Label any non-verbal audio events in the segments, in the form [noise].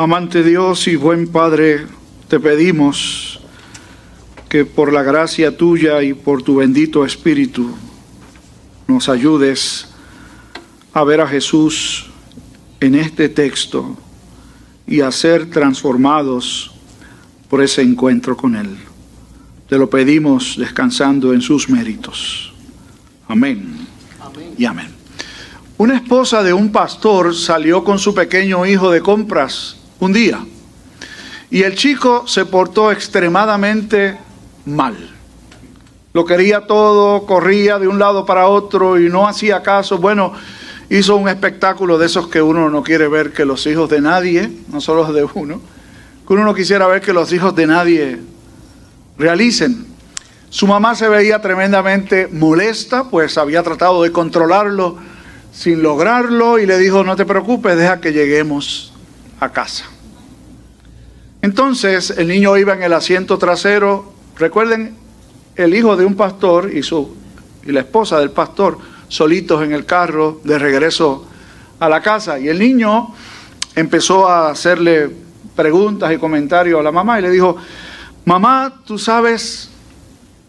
Amante Dios y buen Padre, te pedimos que por la gracia tuya y por tu bendito Espíritu nos ayudes a ver a Jesús en este texto y a ser transformados por ese encuentro con Él. Te lo pedimos descansando en sus méritos. Amén, amén. y amén. Una esposa de un pastor salió con su pequeño hijo de compras un día. Y el chico se portó extremadamente mal. Lo quería todo, corría de un lado para otro y no hacía caso. Bueno, hizo un espectáculo de esos que uno no quiere ver que los hijos de nadie, no solo de uno, que uno no quisiera ver que los hijos de nadie realicen. Su mamá se veía tremendamente molesta, pues había tratado de controlarlo sin lograrlo y le dijo, no te preocupes, deja que lleguemos a casa. Entonces el niño iba en el asiento trasero. Recuerden, el hijo de un pastor y, su, y la esposa del pastor solitos en el carro de regreso a la casa. Y el niño empezó a hacerle preguntas y comentarios a la mamá y le dijo, mamá, tú sabes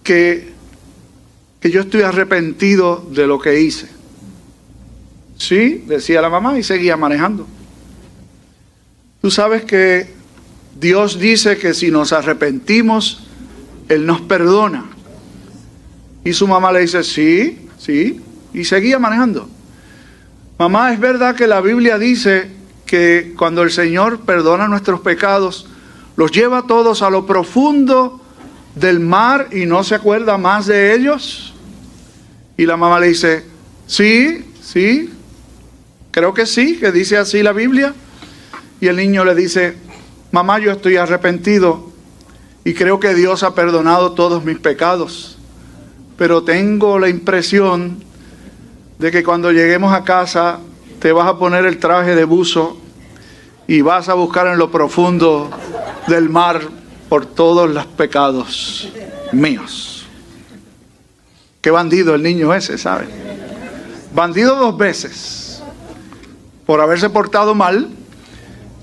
que, que yo estoy arrepentido de lo que hice. Sí, decía la mamá y seguía manejando. Tú sabes que Dios dice que si nos arrepentimos, Él nos perdona. Y su mamá le dice, sí, sí, y seguía manejando. Mamá, es verdad que la Biblia dice que cuando el Señor perdona nuestros pecados, los lleva todos a lo profundo del mar y no se acuerda más de ellos. Y la mamá le dice, sí, sí, creo que sí, que dice así la Biblia. Y el niño le dice, mamá, yo estoy arrepentido y creo que Dios ha perdonado todos mis pecados, pero tengo la impresión de que cuando lleguemos a casa te vas a poner el traje de buzo y vas a buscar en lo profundo del mar por todos los pecados míos. Qué bandido el niño ese, ¿sabe? Bandido dos veces por haberse portado mal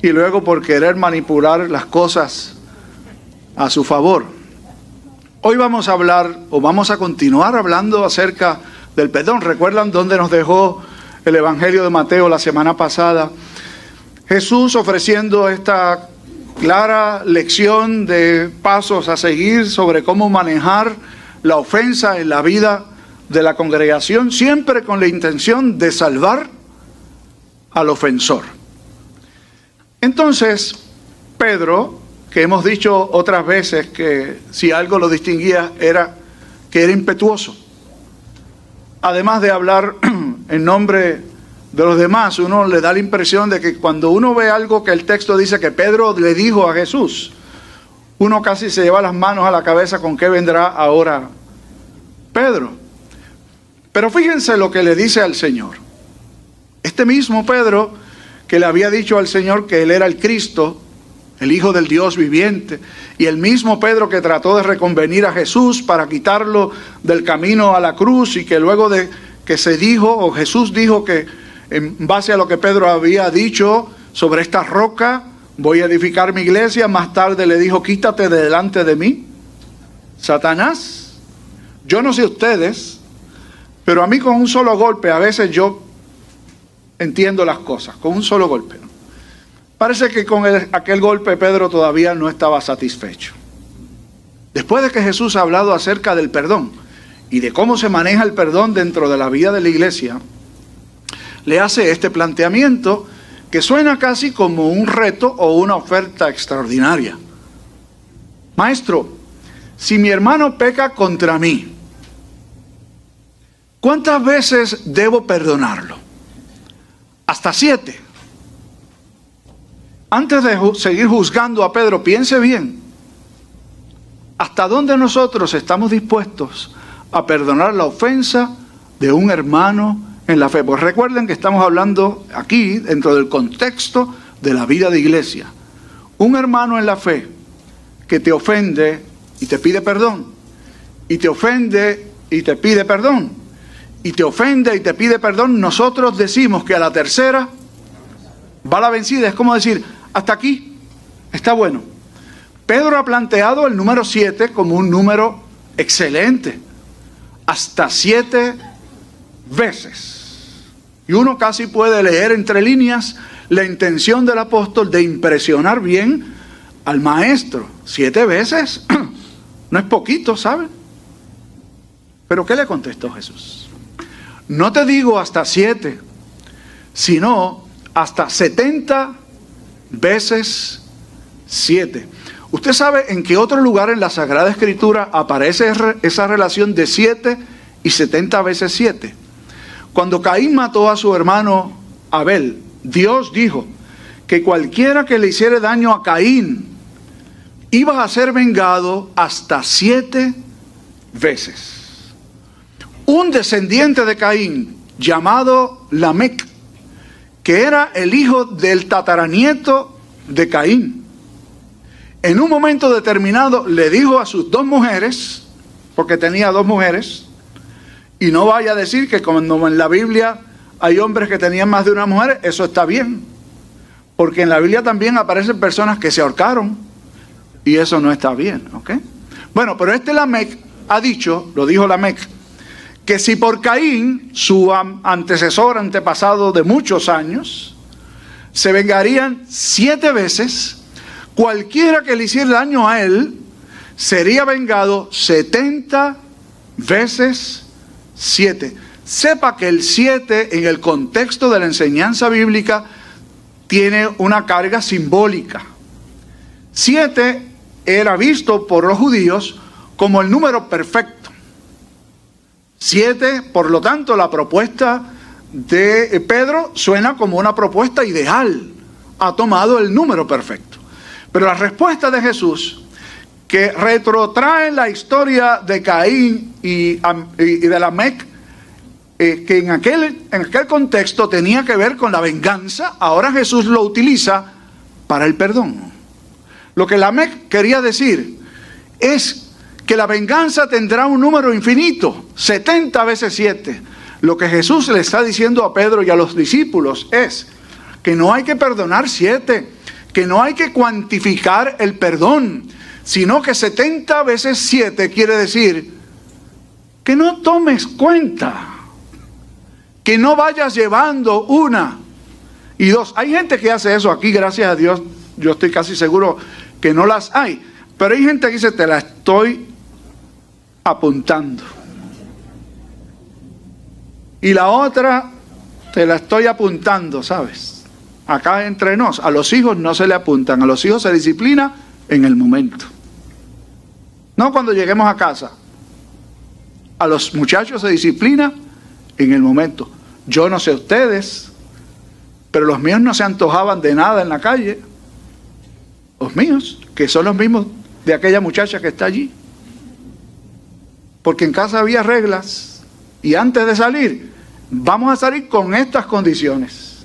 y luego por querer manipular las cosas a su favor. Hoy vamos a hablar o vamos a continuar hablando acerca del perdón. ¿Recuerdan dónde nos dejó el Evangelio de Mateo la semana pasada? Jesús ofreciendo esta clara lección de pasos a seguir sobre cómo manejar la ofensa en la vida de la congregación, siempre con la intención de salvar al ofensor. Entonces, Pedro, que hemos dicho otras veces que si algo lo distinguía era que era impetuoso, además de hablar [clears throat] en nombre de los demás, uno le da la impresión de que cuando uno ve algo que el texto dice que Pedro le dijo a Jesús, uno casi se lleva las manos a la cabeza con qué vendrá ahora Pedro. Pero fíjense lo que le dice al Señor. Este mismo Pedro que le había dicho al Señor que Él era el Cristo, el Hijo del Dios viviente, y el mismo Pedro que trató de reconvenir a Jesús para quitarlo del camino a la cruz y que luego de que se dijo, o Jesús dijo que en base a lo que Pedro había dicho sobre esta roca, voy a edificar mi iglesia, más tarde le dijo, quítate de delante de mí, Satanás. Yo no sé ustedes, pero a mí con un solo golpe a veces yo entiendo las cosas, con un solo golpe. Parece que con aquel golpe Pedro todavía no estaba satisfecho. Después de que Jesús ha hablado acerca del perdón y de cómo se maneja el perdón dentro de la vida de la iglesia, le hace este planteamiento que suena casi como un reto o una oferta extraordinaria. Maestro, si mi hermano peca contra mí, ¿cuántas veces debo perdonarlo? Hasta siete. Antes de seguir juzgando a Pedro, piense bien, ¿hasta dónde nosotros estamos dispuestos a perdonar la ofensa de un hermano en la fe? Pues recuerden que estamos hablando aquí, dentro del contexto de la vida de iglesia. Un hermano en la fe que te ofende y te pide perdón, y te ofende y te pide perdón, y te ofende y te pide perdón, nosotros decimos que a la tercera va la vencida. Es como decir, hasta aquí está bueno. Pedro ha planteado el número 7 como un número excelente, hasta siete veces. Y uno casi puede leer entre líneas la intención del apóstol de impresionar bien al maestro. Siete veces [clears throat] no es poquito, ¿saben? Pero ¿qué le contestó Jesús? No te digo hasta siete, sino hasta setenta veces siete. ¿Usted sabe en qué otro lugar en la Sagrada Escritura aparece esa relación de siete y setenta veces siete? Cuando Caín mató a su hermano Abel, Dios dijo que cualquiera que le hiciera daño a Caín iba a ser vengado hasta siete veces. Un descendiente de Caín llamado Lamec, que era el hijo del tataranieto de Caín, en un momento determinado le dijo a sus dos mujeres, porque tenía dos mujeres, y no vaya a decir que cuando en la Biblia hay hombres que tenían más de una mujer, eso está bien. Porque en la Biblia también aparecen personas que se ahorcaron y eso no está bien, ¿ok? Bueno, pero este Lamec ha dicho, lo dijo Lamec, que si por Caín, su antecesor, antepasado de muchos años, se vengarían siete veces, cualquiera que le hiciera daño a él sería vengado 70 veces 7. Sepa que el 7 en el contexto de la enseñanza bíblica tiene una carga simbólica. 7 era visto por los judíos como el número perfecto. 7, por lo tanto, la propuesta de Pedro suena como una propuesta ideal. Ha tomado el número perfecto. Pero la respuesta de Jesús, que retrotrae la historia de Caín y, de la Mec, eh, que en aquel, en aquel contexto tenía que ver con la venganza, ahora Jesús lo utiliza para el perdón. Lo que la Mec quería decir es que la venganza tendrá un número infinito, 70 veces 7. Lo que Jesús le está diciendo a Pedro y a los discípulos es que no hay que perdonar 7, que no hay que cuantificar el perdón, sino que 70 veces 7 quiere decir que no tomes cuenta, que no vayas llevando una y dos. Hay gente que hace eso aquí, gracias a Dios, yo estoy casi seguro que no las hay, pero hay gente que dice, te la estoy apuntando. Y la otra, te la estoy apuntando, ¿sabes? acá entre nos, a los hijos no se le apuntan, a los hijos se disciplina en el momento. No cuando lleguemos a casa. A los muchachos se disciplina en el momento. Yo no sé ustedes, pero los míos no se antojaban de nada en la calle. Los míos, que son los mismos de aquella muchacha que está allí. Porque en casa había reglas y antes de salir, vamos a salir con estas condiciones.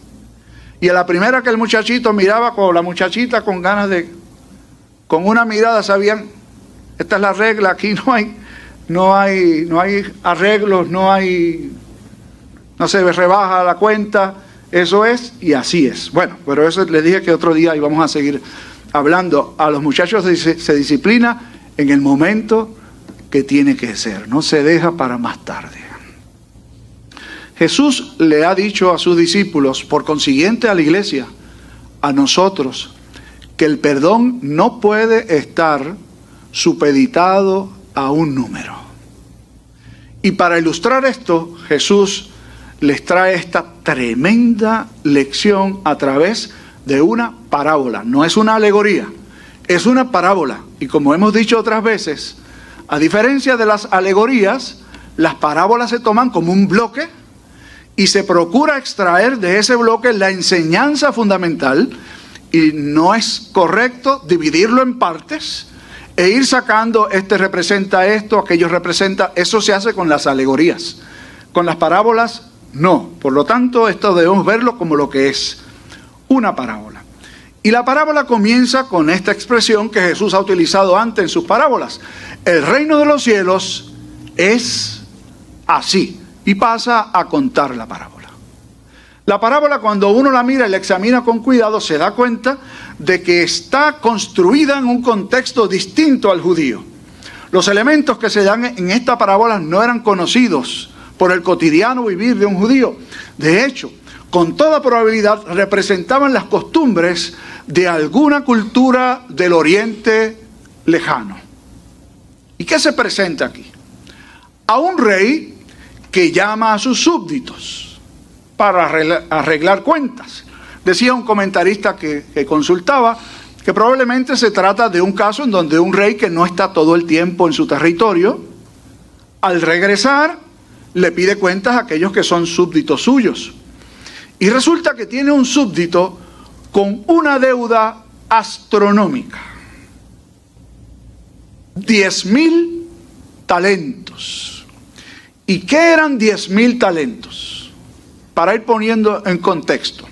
Y a la primera que el muchachito miraba con la muchachita con ganas de, con una mirada sabían, esta es la regla, aquí no hay, no hay, no hay arreglos, no hay, no se rebaja la cuenta, eso es y así es. Bueno, pero eso les dije que otro día íbamos a seguir hablando. A los muchachos se, se disciplina en el momento que tiene que ser, no se deja para más tarde. Jesús le ha dicho a sus discípulos, por consiguiente a la iglesia, a nosotros, que el perdón no puede estar supeditado a un número. Y para ilustrar esto, Jesús les trae esta tremenda lección a través de una parábola. No es una alegoría, es una parábola. Y como hemos dicho otras veces, a diferencia de las alegorías, las parábolas se toman como un bloque y se procura extraer de ese bloque la enseñanza fundamental y no es correcto dividirlo en partes e ir sacando, este representa esto, aquello representa, eso se hace con las alegorías. Con las parábolas, no. Por lo tanto, esto debemos verlo como lo que es, una parábola. Y la parábola comienza con esta expresión que Jesús ha utilizado antes en sus parábolas. El reino de los cielos es así y pasa a contar la parábola. La parábola cuando uno la mira y la examina con cuidado se da cuenta de que está construida en un contexto distinto al judío. Los elementos que se dan en esta parábola no eran conocidos por el cotidiano vivir de un judío. De hecho, con toda probabilidad representaban las costumbres de alguna cultura del oriente lejano. ¿Y qué se presenta aquí? A un rey que llama a sus súbditos para arreglar cuentas. Decía un comentarista que, consultaba que probablemente se trata de un caso en donde un rey que no está todo el tiempo en su territorio, al regresar le pide cuentas a aquellos que son súbditos suyos. Y resulta que tiene un súbdito con una deuda astronómica. Diez mil talentos. ¿Y qué eran diez mil talentos? Para ir poniendo en contexto.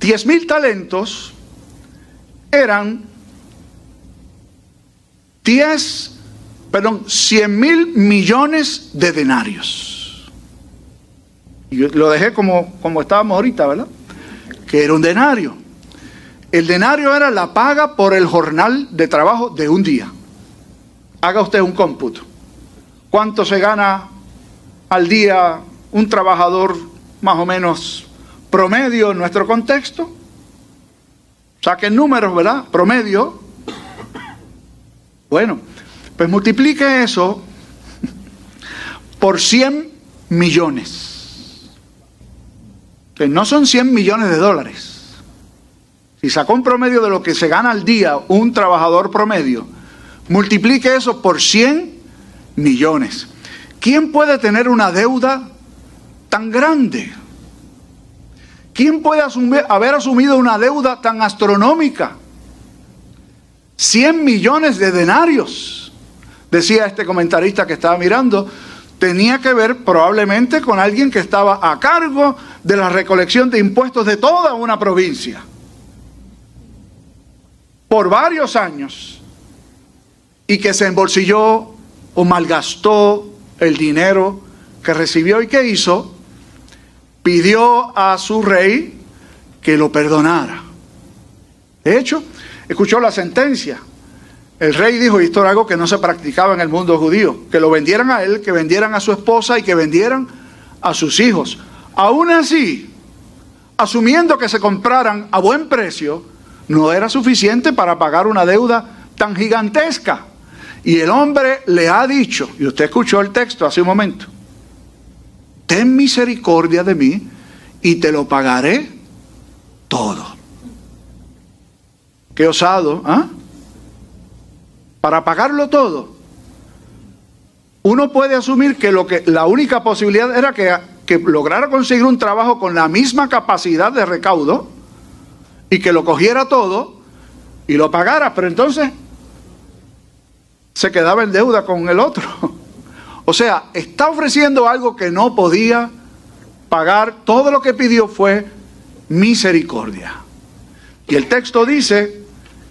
Diez mil talentos eran diez, perdón, cien mil millones de denarios. Yo lo dejé como, como estábamos ahorita, ¿verdad? que era un denario. El denario era la paga por el jornal de trabajo de un día. Haga usted un cómputo. ¿Cuánto se gana al día un trabajador más o menos promedio en nuestro contexto? Saquen números, ¿verdad? Promedio. Bueno, pues multiplique eso por 100 millones no son 100 millones de dólares. Si sacó un promedio de lo que se gana al día un trabajador promedio, multiplique eso por 100 millones. ¿Quién puede tener una deuda tan grande? ¿Quién puede haber asumido una deuda tan astronómica? 100 millones de denarios, decía este comentarista que estaba mirando, tenía que ver probablemente con alguien que estaba a cargo de la recolección de impuestos de toda una provincia. Por varios años. Y que se embolsilló o malgastó el dinero que recibió y que hizo, pidió a su rey que lo perdonara. De hecho, escuchó la sentencia el rey dijo, y esto era algo que no se practicaba en el mundo judío, que lo vendieran a él, que vendieran a su esposa y que vendieran a sus hijos. Aún así, asumiendo que se compraran a buen precio, no era suficiente para pagar una deuda tan gigantesca. Y el hombre le ha dicho, y usted escuchó el texto hace un momento, ten misericordia de mí y te lo pagaré todo. Qué osado, ¿ah? Para pagarlo todo. Uno puede asumir que, lo que la única posibilidad era que, que lograra conseguir un trabajo con la misma capacidad de recaudo y que lo cogiera todo y lo pagara, pero entonces se quedaba en deuda con el otro. [laughs] O sea, está ofreciendo algo que no podía pagar. Todo lo que pidió fue misericordia. Y el texto dice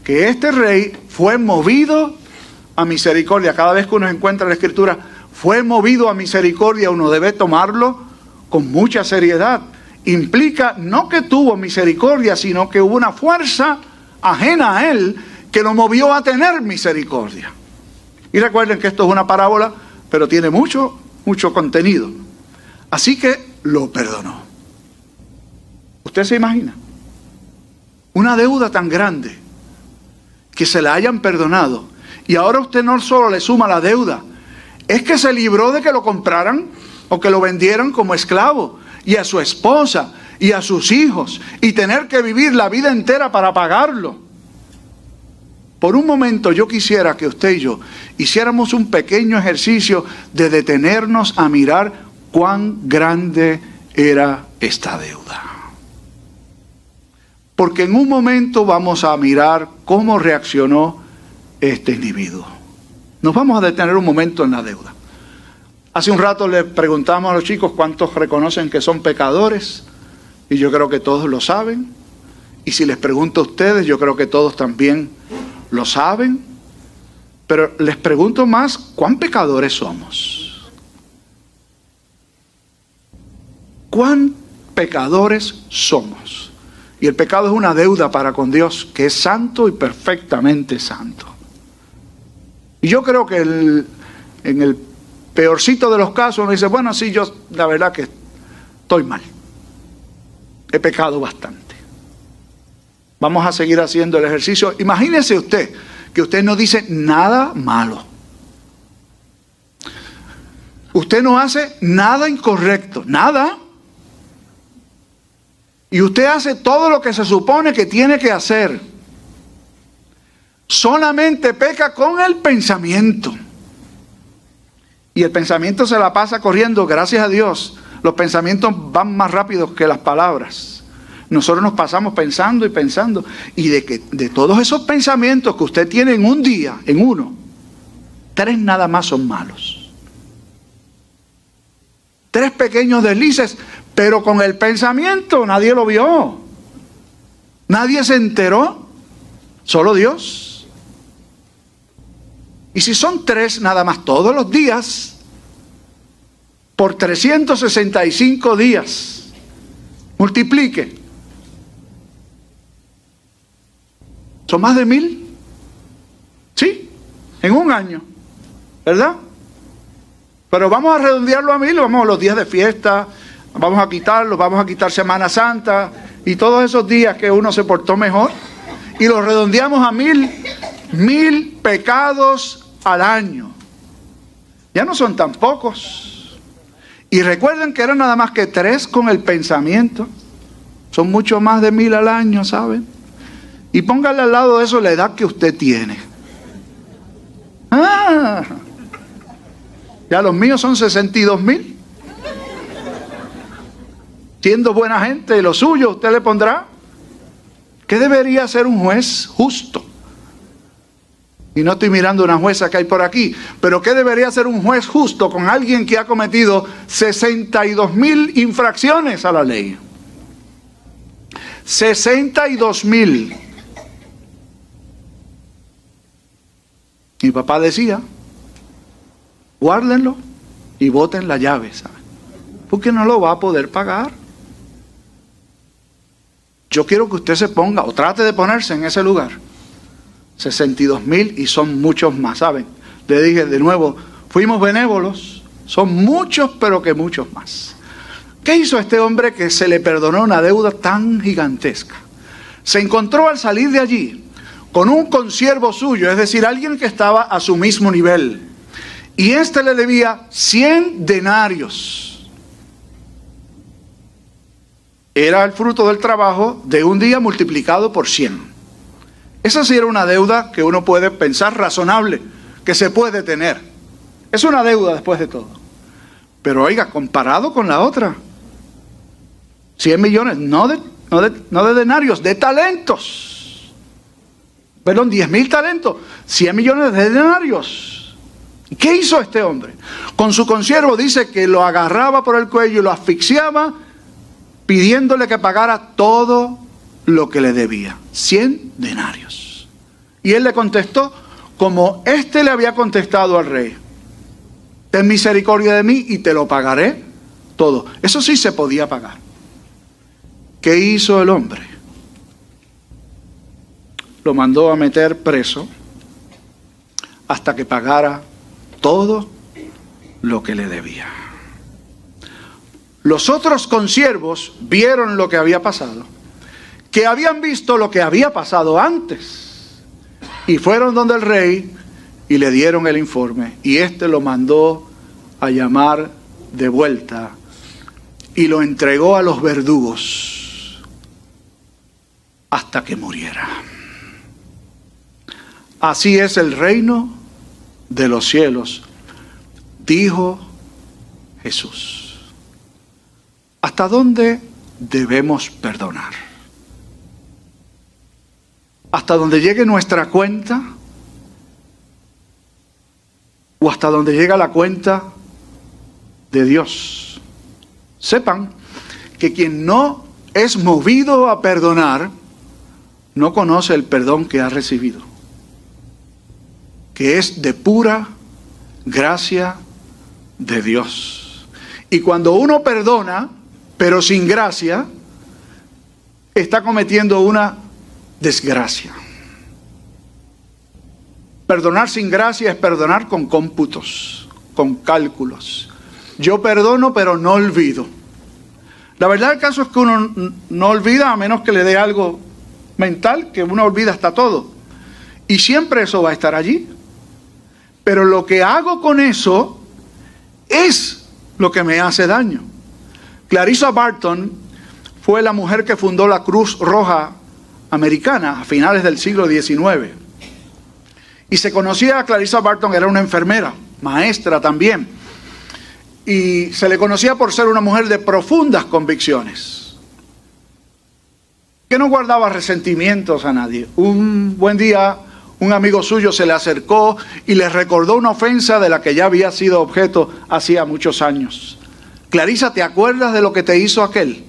que este rey fue movido a misericordia. Cada vez que uno encuentra la escritura, fue movido a misericordia, uno debe tomarlo con mucha seriedad. Implica no que tuvo misericordia, sino que hubo una fuerza ajena a él que lo movió a tener misericordia. Y recuerden que esto es una parábola, pero tiene mucho, mucho contenido. Así que lo perdonó. ¿Usted se imagina? Una deuda tan grande que se la hayan perdonado y ahora usted no solo le suma la deuda, es que se libró de que lo compraran o que lo vendieran como esclavo y a su esposa y a sus hijos y tener que vivir la vida entera para pagarlo. Por un momento yo quisiera que usted y yo hiciéramos un pequeño ejercicio de detenernos a mirar cuán grande era esta deuda. Porque en un momento vamos a mirar cómo reaccionó este individuo. Nos vamos a detener un momento en la deuda. Hace un rato le preguntamos a los chicos cuántos reconocen que son pecadores y yo creo que todos lo saben. Y si les pregunto a ustedes, yo creo que todos también lo saben. Pero les pregunto más, ¿cuán pecadores somos? cuán pecadores somos. Y el pecado es una deuda para con Dios, que es santo y perfectamente santo. Y yo creo que en el peorcito de los casos uno dice, bueno, sí, yo la verdad que estoy mal. He pecado bastante. Vamos a seguir haciendo el ejercicio. Imagínese usted que usted no dice nada malo. Usted no hace nada incorrecto, nada. Y usted hace todo lo que se supone que tiene que hacer. Solamente peca con el pensamiento. Y el pensamiento se la pasa corriendo, gracias a Dios. Los pensamientos van más rápidos que las palabras. Nosotros nos pasamos pensando y pensando. Y de, que, de todos esos pensamientos que usted tiene en un día, en uno, tres nada más son malos. Tres pequeños deslices, pero con el pensamiento nadie lo vio. Nadie se enteró. Solo Dios. Y si son tres nada más todos los días, por 365 días, multiplique. ¿Son más de mil? Sí, en un año, ¿verdad? Pero vamos a redondearlo a mil, vamos a los días de fiesta, vamos a quitarlos, vamos a quitar Semana Santa y todos esos días que uno se portó mejor y los redondeamos a mil, mil pecados al año. Ya no son tan pocos. Y recuerden que eran nada más que tres con el pensamiento. Son mucho más de mil al año, ¿saben? Y póngale al lado de eso la edad que usted tiene. Ah, ya los míos son 62 mil. Siendo buena gente, lo suyo usted le pondrá. ¿Qué debería ser un juez justo? Y no estoy mirando una jueza que hay por aquí, pero ¿qué debería ser un juez justo con alguien que ha cometido 62 mil infracciones a la ley? 62 mil. Mi papá decía, guárdenlo y voten la llave, ¿saben? Porque no lo va a poder pagar. Yo quiero que usted se ponga o trate de ponerse en ese lugar 62 mil y son muchos más, ¿saben? Le dije de nuevo, fuimos benévolos, son muchos, pero que muchos más. ¿Qué hizo este hombre que se le perdonó una deuda tan gigantesca? Se encontró al salir de allí con un consiervo suyo, es decir, alguien que estaba a su mismo nivel. Y éste le debía 100 denarios. Era el fruto del trabajo de un día multiplicado por 100. Esa sí era una deuda que uno puede pensar razonable, que se puede tener. Es una deuda después de todo. Pero oiga, comparado con la otra, 100 millones, no de, no de, denarios, de talentos. Perdón, 10 mil talentos, 100 millones de denarios. ¿Qué hizo este hombre? Con su consiervo dice que lo agarraba por el cuello y lo asfixiaba pidiéndole que pagara todo lo que le debía, 100 denarios. Y él le contestó como éste le había contestado al rey, ten misericordia de mí y te lo pagaré todo. Eso sí se podía pagar. ¿Qué hizo el hombre? Lo mandó a meter preso hasta que pagara todo lo que le debía. Los otros consiervos vieron lo que había pasado que habían visto lo que había pasado antes. Y fueron donde el rey y le dieron el informe. Y éste lo mandó a llamar de vuelta y lo entregó a los verdugos hasta que muriera. Así es el reino de los cielos, dijo Jesús. ¿Hasta dónde debemos perdonar? Hasta donde llegue nuestra cuenta o hasta donde llega la cuenta de Dios. Sepan que quien no es movido a perdonar no conoce el perdón que ha recibido, que es de pura gracia de Dios. Y cuando uno perdona, pero sin gracia, está cometiendo una desgracia. Perdonar sin gracia es perdonar con cómputos, con cálculos. Yo perdono, pero no olvido. La verdad del caso es que uno no olvida a menos que le dé algo mental, que uno olvida hasta todo. Y siempre eso va a estar allí. Pero lo que hago con eso es lo que me hace daño. Clarissa Barton fue la mujer que fundó la Cruz Roja Americana a finales del siglo XIX. Y se conocía a Clarissa Barton, era una enfermera, maestra también. Y se le conocía por ser una mujer de profundas convicciones, que no guardaba resentimientos a nadie. Un buen día, un amigo suyo se le acercó y le recordó una ofensa de la que ya había sido objeto hacía muchos años. Clarisa, ¿te acuerdas de lo que te hizo aquel?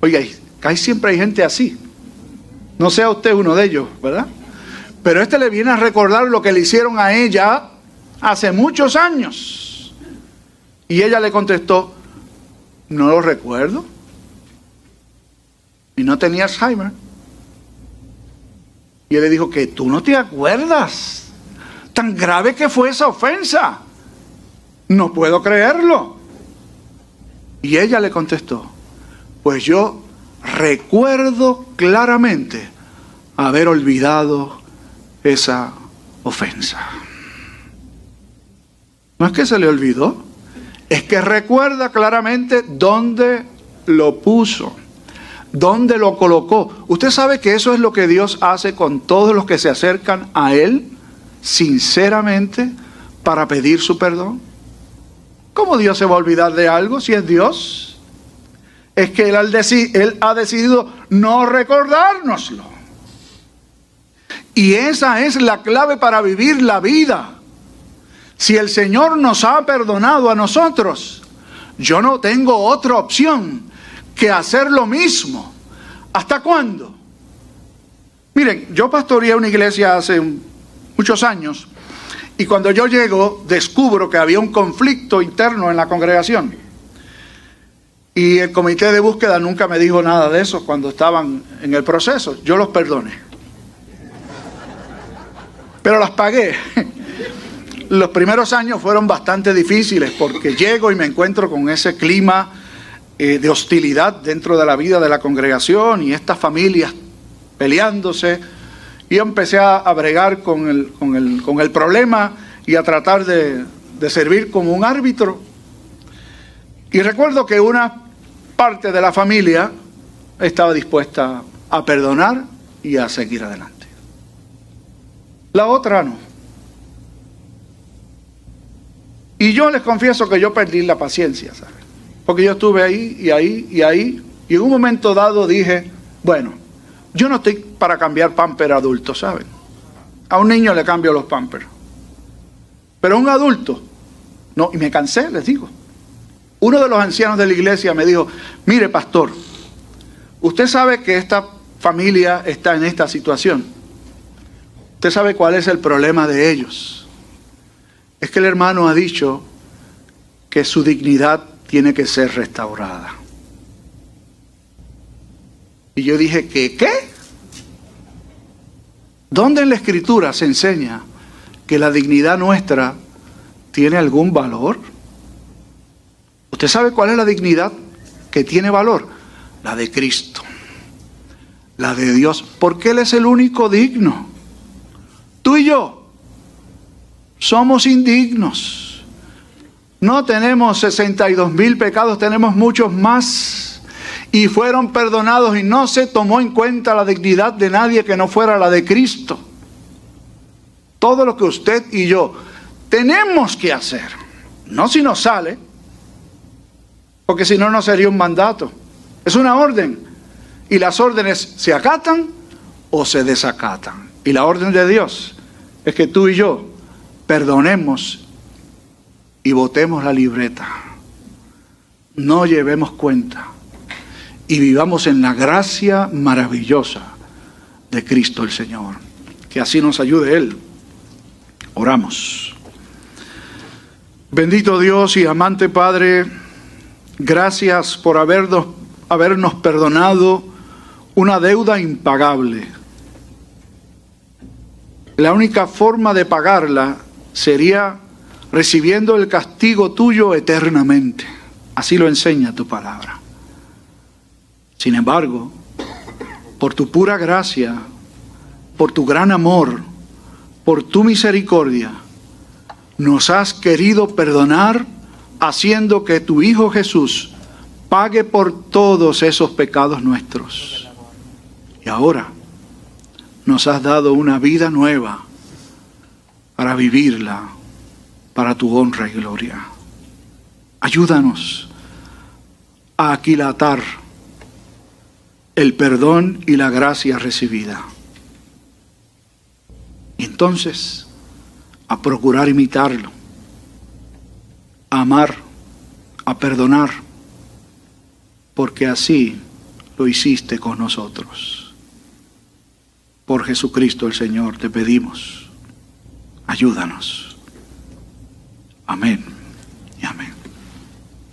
Oiga, casi siempre hay gente así. No sea usted uno de ellos, ¿verdad? Pero este le viene a recordar lo que le hicieron a ella hace muchos años. Y ella le contestó, no lo recuerdo. Y no tenía Alzheimer. Y él le dijo que tú no te acuerdas. Tan grave que fue esa ofensa. No puedo creerlo. Y ella le contestó, pues yo recuerdo claramente haber olvidado esa ofensa. No es que se le olvidó, es que recuerda claramente dónde lo puso, dónde lo colocó. Usted sabe que eso es lo que Dios hace con todos los que se acercan a Él sinceramente para pedir su perdón. ¿Cómo Dios se va a olvidar de algo si es Dios? Es que Él, ha decidido no recordárnoslo. Y esa es la clave para vivir la vida. Si el Señor nos ha perdonado a nosotros, yo no tengo otra opción que hacer lo mismo. ¿Hasta cuándo? Miren, yo pastoreé una iglesia hace muchos años y cuando yo llego descubro que había un conflicto interno en la congregación. Y el comité de búsqueda nunca me dijo nada de eso cuando estaban en el proceso. Yo los perdoné. Pero las pagué. Los primeros años fueron bastante difíciles porque llego y me encuentro con ese clima eh, de hostilidad dentro de la vida de la congregación y estas familias peleándose y empecé a, bregar con el, con, el, con el, problema y a tratar de, de servir como un árbitro. Y recuerdo que una parte de la familia estaba dispuesta a perdonar y a seguir adelante. La otra no. Y yo les confieso que yo perdí la paciencia, ¿sabes? Porque yo estuve ahí y ahí y ahí. Y en un momento dado dije, bueno, yo no estoy para cambiar pamper adulto, ¿saben? A un niño le cambio los pampers. Pero a un adulto, no, y me cansé, les digo. Uno de los ancianos de la iglesia me dijo, mire pastor, usted sabe que esta familia está en esta situación. Usted sabe cuál es el problema de ellos. Es que el hermano ha dicho que su dignidad tiene que ser restaurada. Y yo dije, ¿qué? ¿Qué? ¿Dónde en la escritura se enseña que la dignidad nuestra tiene algún valor? ¿Usted sabe cuál es la dignidad que tiene valor? La de Cristo, la de Dios, porque Él es el único digno. Tú y yo somos indignos. No tenemos 62 mil pecados, tenemos muchos más y fueron perdonados y no se tomó en cuenta la dignidad de nadie que no fuera la de Cristo. Todo lo que usted y yo tenemos que hacer, no si nos sale, porque si no, no sería un mandato. Es una orden. Y las órdenes se acatan o se desacatan. Y la orden de Dios es que tú y yo perdonemos y votemos la libreta. No llevemos cuenta y vivamos en la gracia maravillosa de Cristo el Señor. Que así nos ayude Él. Oramos. Bendito Dios y amante Padre, Gracias por habernos, habernos perdonado una deuda impagable. La única forma de pagarla sería recibiendo el castigo tuyo eternamente. Así lo enseña tu palabra. Sin embargo, por tu pura gracia, por tu gran amor, por tu misericordia, nos has querido perdonar haciendo que tu Hijo Jesús pague por todos esos pecados nuestros. Y ahora nos has dado una vida nueva para vivirla para tu honra y gloria. Ayúdanos a aquilatar el perdón y la gracia recibida. Y entonces a procurar imitarlo, a amar, a perdonar, porque así lo hiciste con nosotros. Por Jesucristo el Señor te pedimos, ayúdanos. Amén y amén.